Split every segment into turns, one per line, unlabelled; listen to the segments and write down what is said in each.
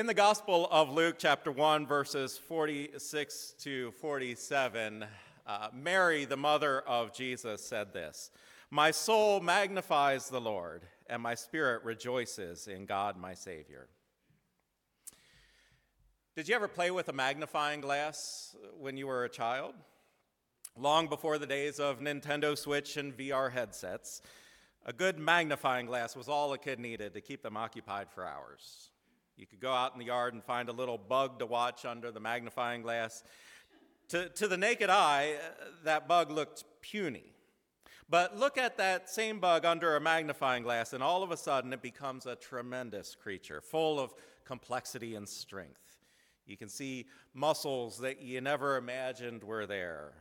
In the Gospel of Luke, chapter 1, verses 46 to 47, uh, Mary, the mother of Jesus, said this My soul magnifies the Lord, and my spirit rejoices in God my Savior. Did you ever play with a magnifying glass when you were a child? Long before the days of Nintendo Switch and VR headsets, a good magnifying glass was all a kid needed to keep them occupied for hours. You could go out in the yard and find a little bug to watch under the magnifying glass. To, to the naked eye, uh, that bug looked puny. But look at that same bug under a magnifying glass, and all of a sudden it becomes a tremendous creature, full of complexity and strength. You can see muscles that you never imagined were there,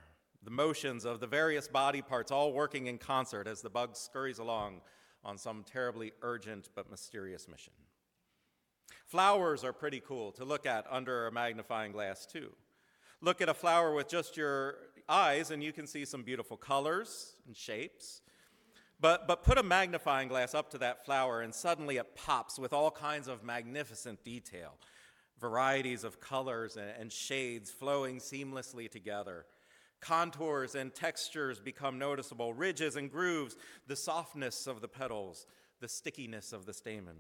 the motions of the various body parts all working in concert as the bug scurries along on some terribly urgent but mysterious mission. Flowers are pretty cool to look at under a magnifying glass, too. Look at a flower with just your eyes, and you can see some beautiful colors and shapes. But, but put a magnifying glass up to that flower, and suddenly it pops with all kinds of magnificent detail varieties of colors and, and shades flowing seamlessly together. Contours and textures become noticeable, ridges and grooves, the softness of the petals, the stickiness of the stamen.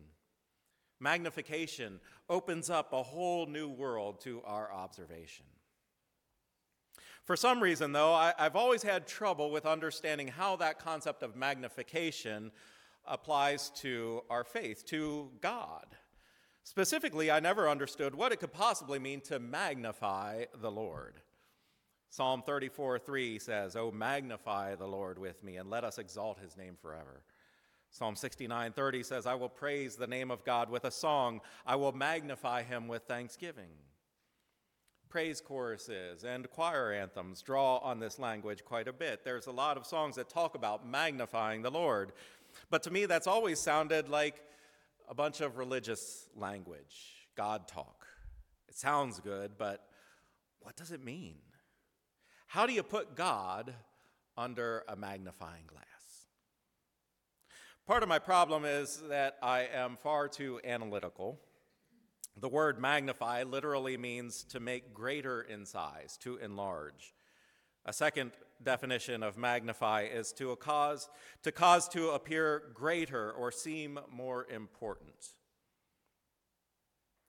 Magnification opens up a whole new world to our observation. For some reason, though, I, have always had trouble with understanding how that concept of magnification applies to our faith, to God. Specifically, I never understood what it could possibly mean to magnify the Lord. Psalm 34 3 says, Oh, magnify the Lord with me, and let us exalt his name forever. Psalm 69:30 says, I will praise the name of God with a song. I will magnify him with thanksgiving. Praise choruses and choir anthems draw on this language quite a bit. There's a lot of songs that talk about magnifying the Lord. But to me, that's always sounded like a bunch of religious language, God talk. It sounds good, but what does it mean? How do you put God under a magnifying glass? Part of my problem is that I am far too analytical. The word magnify literally means to make greater in size, to enlarge. A second definition of magnify is to cause to cause to appear greater or seem more important.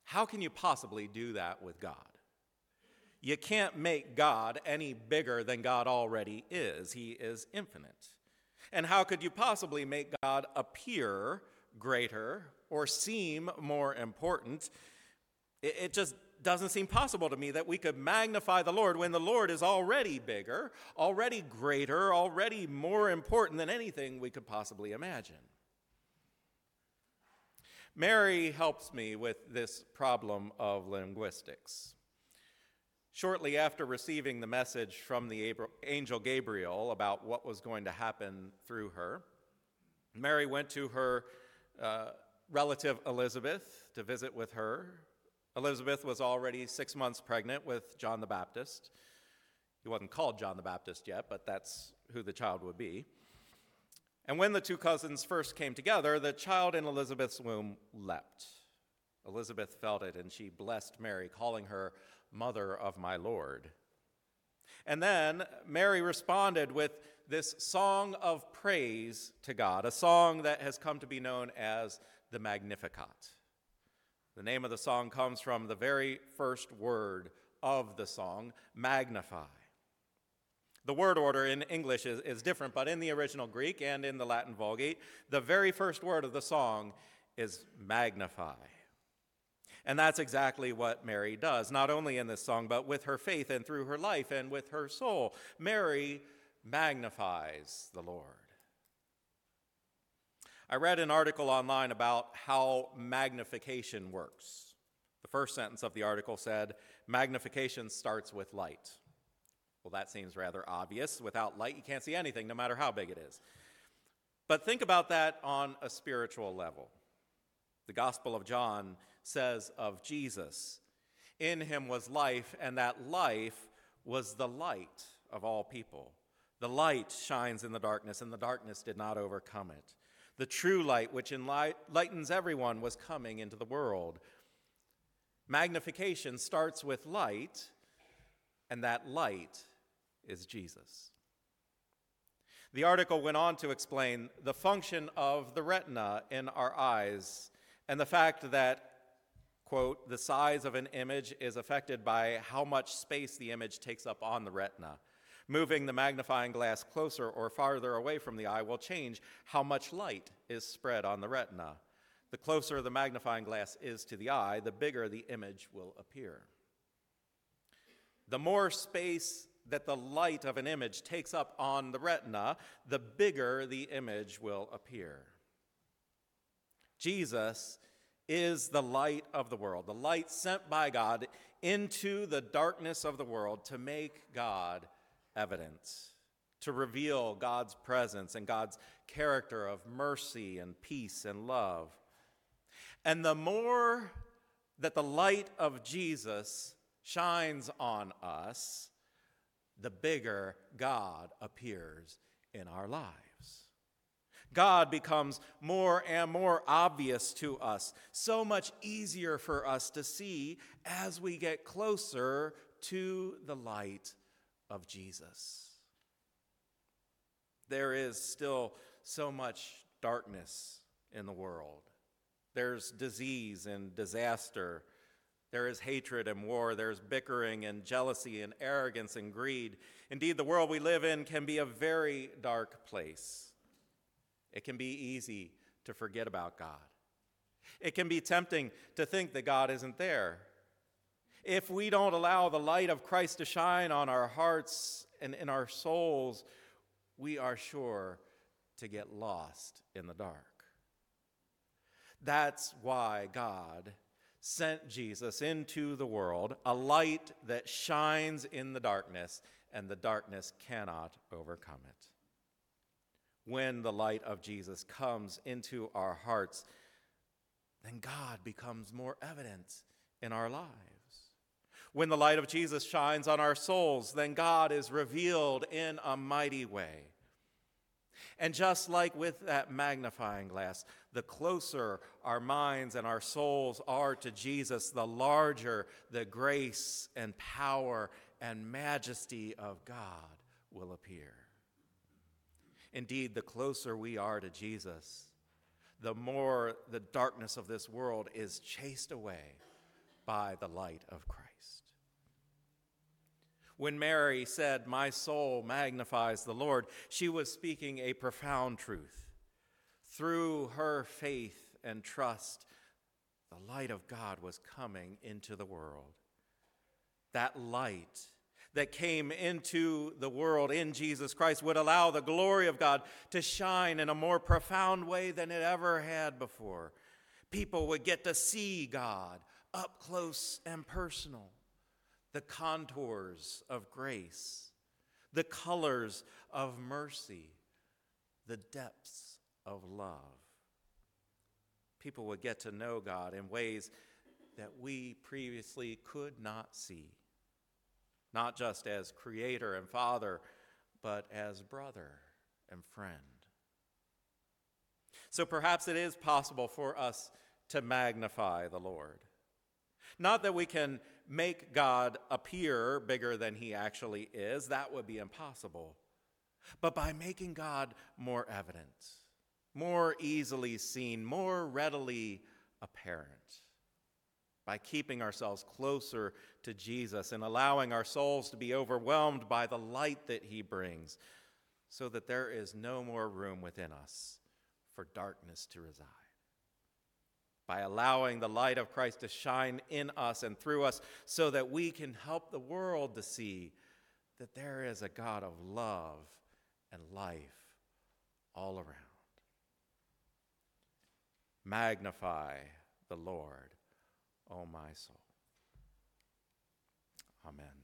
How can you possibly do that with God? You can't make God any bigger than God already is. He is infinite. And how could you possibly make God appear greater or seem more important? It, just doesn't seem possible to me that we could magnify the Lord when the Lord is already bigger, already greater, already more important than anything we could possibly imagine. Mary helps me with this problem of linguistics. Shortly after receiving the message from the angel Gabriel about what was going to happen through her, Mary went to her uh, relative Elizabeth to visit with her. Elizabeth was already six months pregnant with John the Baptist. He wasn't called John the Baptist yet, but that's who the child would be. And when the two cousins first came together, the child in Elizabeth's womb leapt. Elizabeth felt it, and she blessed Mary, calling her Mother of my Lord. And then Mary responded with this song of praise to God, a song that has come to be known as the Magnificat. The name of the song comes from the very first word of the song, magnify. The word order in English is, is different, but in the original Greek and in the Latin Vulgate, the very first word of the song is magnify. And that's exactly what Mary does, not only in this song, but with her faith and through her life and with her soul. Mary magnifies the Lord. I read an article online about how magnification works. The first sentence of the article said, Magnification starts with light. Well, that seems rather obvious. Without light, you can't see anything, no matter how big it is. But think about that on a spiritual level. The Gospel of John says of Jesus. In him was life, and that life was the light of all people. The light shines in the darkness, and the darkness did not overcome it. The true light, which enlightens everyone, was coming into the world. Magnification starts with light, and that light is Jesus. The article went on to explain the function of the retina in our eyes and the fact that, quote, the size of an image is affected by how much space the image takes up on the retina. Moving the magnifying glass closer or farther away from the eye will change how much light is spread on the retina. The closer the magnifying glass is to the eye, the bigger the image will appear. The more space that the light of an image takes up on the retina, the bigger the image will appear. Jesus is the light of the world, the light sent by God into the darkness of the world to make God evident, to reveal God's presence and God's character of mercy and peace and love. And the more that the light of Jesus shines on us, the bigger God appears in our lives. God becomes more and more obvious to us, so much easier for us to see as we get closer to the light of Jesus. There is still so much darkness in the world. There's disease and disaster there is hatred and war. There's bickering and jealousy and arrogance and greed. Indeed, the world we live in can be a very dark place. It can be easy to forget about God. It can be tempting to think that God isn't there. If we don't allow the light of Christ to shine on our hearts and in our souls, we are sure to get lost in the dark. That's why God sent Jesus into the world, a light that shines in the darkness, and the darkness cannot overcome it. When the light of Jesus comes into our hearts, then God becomes more evident in our lives. When the light of Jesus shines on our souls, then God is revealed in a mighty way. And just like with that magnifying glass, the closer our minds and our souls are to Jesus, the larger the grace and power and majesty of God will appear. Indeed, the closer we are to Jesus, the more the darkness of this world is chased away by the light of Christ. When Mary said, My soul magnifies the Lord, she was speaking a profound truth. Through her faith and trust, the light of God was coming into the world. That light that came into the world in Jesus Christ would allow the glory of God to shine in a more profound way than it ever had before. People would get to see God up close and personal the contours of grace, the colors of mercy, the depths of love. People would get to know God in ways that we previously could not see, not just as creator and father, but as brother and friend. So perhaps it is possible for us to magnify the Lord. Not that we can make God appear bigger than he actually is, that would be impossible. But by making God more evident, more easily seen, more readily apparent, by keeping ourselves closer to Jesus and allowing our souls to be overwhelmed by the light that he brings, so that there is no more room within us for darkness to reside by allowing the light of Christ to shine in us and through us so that we can help the world to see that there is a God of love and life all around. Magnify the Lord, O my soul. Amen.